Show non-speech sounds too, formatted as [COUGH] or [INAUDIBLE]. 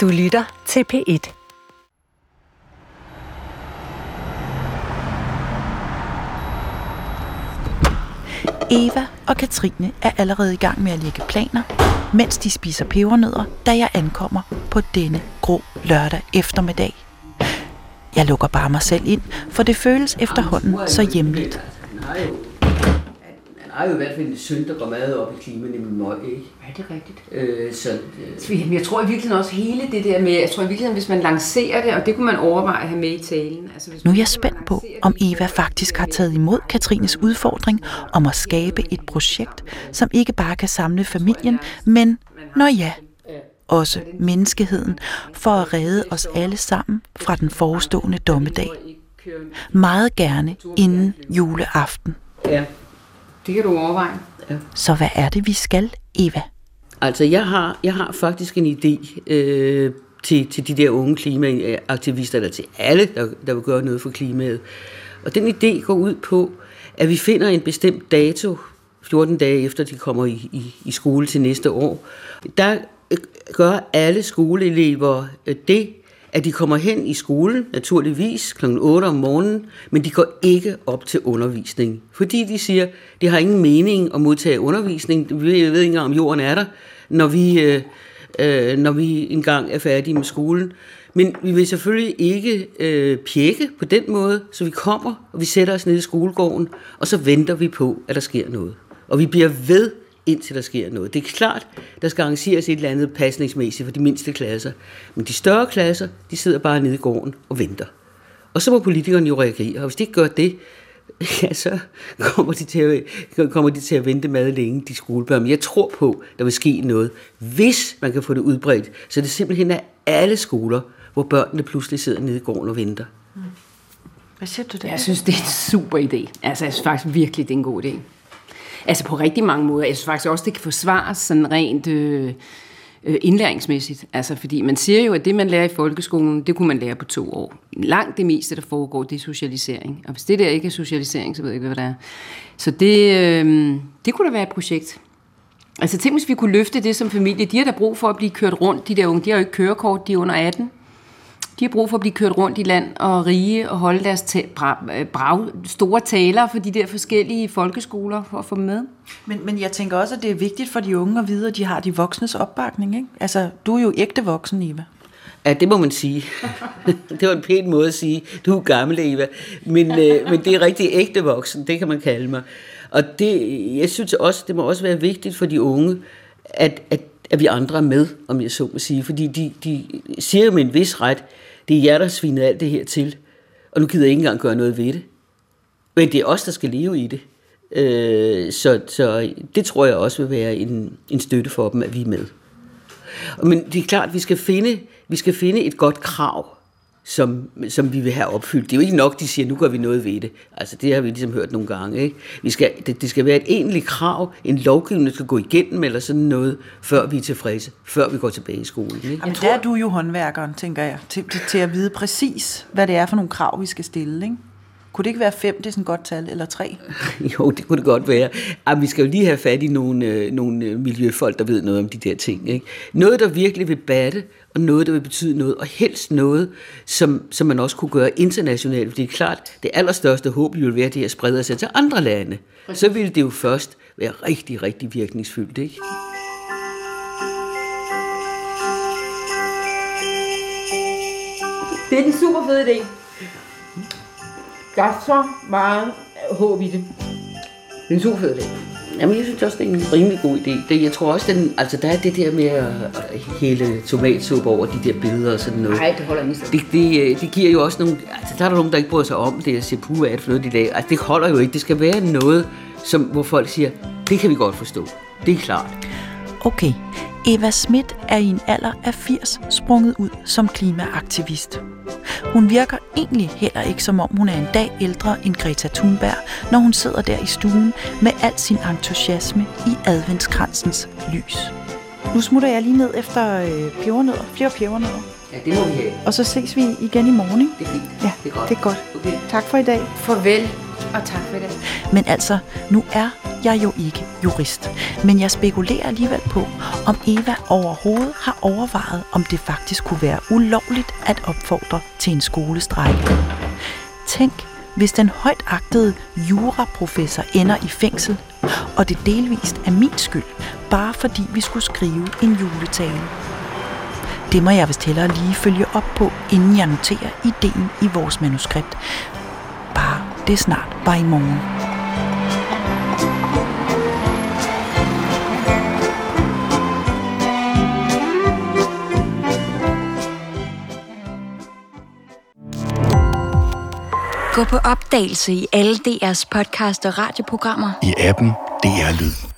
Du lytter til P1. Eva og Katrine er allerede i gang med at lægge planer, mens de spiser pebernødder, da jeg ankommer på denne grå lørdag eftermiddag. Jeg lukker bare mig selv ind, for det føles efterhånden så hjemligt. Har jo i hvert fald en søn, der går meget op i klima, nemlig Møg, ikke? Ja, det er rigtigt. Øh, så, øh, Men jeg tror i virkeligheden også hele det der med, jeg tror i virkeligheden, hvis man lancerer det, og det kunne man overveje at have med i talen. Altså, hvis Nu er jeg spændt på, om Eva faktisk har taget imod Katrines udfordring om at skabe et projekt, som ikke bare kan samle familien, men, når ja, også menneskeheden, for at redde os alle sammen fra den forestående dommedag. Meget gerne inden juleaften. ja. Det kan du overveje. Så hvad er det, vi skal, Eva? Altså, jeg har, jeg har faktisk en idé øh, til, til de der unge klimaaktivister, eller til alle, der, der vil gøre noget for klimaet. Og den idé går ud på, at vi finder en bestemt dato, 14 dage efter de kommer i, i, i skole til næste år. Der øh, gør alle skoleelever øh, det, at de kommer hen i skolen, naturligvis kl. 8 om morgenen, men de går ikke op til undervisning. Fordi de siger, det har ingen mening at modtage undervisning. Vi ved ikke engang, om jorden er der, når vi, øh, øh, når vi engang er færdige med skolen. Men vi vil selvfølgelig ikke øh, pjekke på den måde, så vi kommer, og vi sætter os ned i skolegården, og så venter vi på, at der sker noget. Og vi bliver ved, indtil der sker noget. Det er klart, der skal arrangeres et eller andet pasningsmæssigt for de mindste klasser. Men de større klasser, de sidder bare nede i gården og venter. Og så må politikerne jo reagere, og hvis de ikke gør det, [LAUGHS] ja, så kommer de, til at, kommer de til at vente meget længe, de skolebørn. Men jeg tror på, der vil ske noget, hvis man kan få det udbredt. Så det simpelthen er alle skoler, hvor børnene pludselig sidder nede i gården og venter. Hvad siger du der? Jeg synes, det er en super idé. Altså, jeg synes faktisk virkelig, det er en god idé. Altså, på rigtig mange måder. Jeg synes faktisk også, det kan forsvares sådan rent øh, øh, indlæringsmæssigt. Altså, fordi man siger jo, at det, man lærer i folkeskolen, det kunne man lære på to år. Langt det meste, der foregår, det er socialisering. Og hvis det der ikke er socialisering, så ved jeg ikke, hvad det er. Så det, øh, det kunne da være et projekt. Altså, tænk, hvis vi kunne løfte det som familie. De har da brug for at blive kørt rundt, de der unge. De har jo ikke kørekort, de er under 18. De har brug for at blive kørt rundt i land og rige og holde deres ta- bra- øh, brav, store taler for de der forskellige folkeskoler for at få dem med. Men, men jeg tænker også, at det er vigtigt for de unge at vide, at de har de voksnes opbakning. Ikke? Altså, du er jo ægte voksen, Eva. Ja, det må man sige. [LAUGHS] det var en pæn måde at sige, du er gammel, Eva. Men, øh, men det er rigtig ægte voksen, det kan man kalde mig. Og det, jeg synes også, det må også være vigtigt for de unge, at, at, at vi andre er med, om jeg så må sige. Fordi de, de siger jo med en vis ret, det er jer, der svinede alt det her til. Og nu gider jeg ikke engang gøre noget ved det. Men det er os, der skal leve i det. Øh, så, så det tror jeg også vil være en, en støtte for dem, at vi er med. Men det er klart, at vi skal finde, vi skal finde et godt krav, som, som vi vil have opfyldt. Det er jo ikke nok, de siger, nu gør vi noget ved det. Altså det har vi ligesom hørt nogle gange. Ikke? Vi skal, det, det skal være et egentligt krav, en lovgivning, der skal gå igennem eller sådan noget, før vi er tilfredse, før vi går tilbage i skolen. Ikke? Jamen, der er du jo håndværkeren, tænker jeg, til, til, til at vide præcis, hvad det er for nogle krav, vi skal stille. Ikke? Kunne det ikke være fem, det er sådan et godt tal, eller tre? [LAUGHS] Jo, det kunne det godt være. Jamen, vi skal jo lige have fat i nogle, øh, nogle øh, miljøfolk, der ved noget om de der ting. Ikke? Noget, der virkelig vil batte, og noget, der vil betyde noget, og helst noget, som, som man også kunne gøre internationalt. Fordi det er klart, det allerstørste håb ville være, at det her spreder sig til andre lande. Så ville det jo først være rigtig, rigtig virkningsfyldt. Ikke? Det er en super fed idé. Der er så meget håb i det. Det er en super fed idé. Jamen, jeg synes også, det er en rimelig god idé. Det, jeg tror også, den, altså, der er det der med at, at hælde tomatsuppe over de der billeder og sådan noget. Nej, det holder ikke. Det, det, det giver jo også nogle... Altså, der er der nogen, der ikke bryder sig om det. Jeg siger, puh, hvad er det for noget, de laver? Altså, det holder jo ikke. Det skal være noget, som, hvor folk siger, det kan vi godt forstå. Det er klart. Okay, Eva Schmidt er i en alder af 80 sprunget ud som klimaaktivist. Hun virker egentlig heller ikke som om hun er en dag ældre end Greta Thunberg, når hun sidder der i stuen med al sin entusiasme i adventskransens lys. Nu smutter jeg lige ned efter øh, pebernødder, flere pebernødder, Ja, det må vi have. og så ses vi igen i morgen. ikke? Det er fint. Ja, det er godt. det er godt. Okay. Tak for i dag. Farvel og tak for det. Men altså, nu er jeg jo ikke jurist, men jeg spekulerer alligevel på, om Eva overhovedet har overvejet, om det faktisk kunne være ulovligt at opfordre til en skolestrække. Tænk, hvis den højt agtede juraprofessor ender i fængsel, og det delvist er min skyld, bare fordi vi skulle skrive en juletale. Det må jeg vist hellere lige følge op på, inden jeg noterer ideen i vores manuskript. Det snart var i morgen. Gå på opdagelse i alle DR's podcast og radioprogrammer. I appen DR Lyd.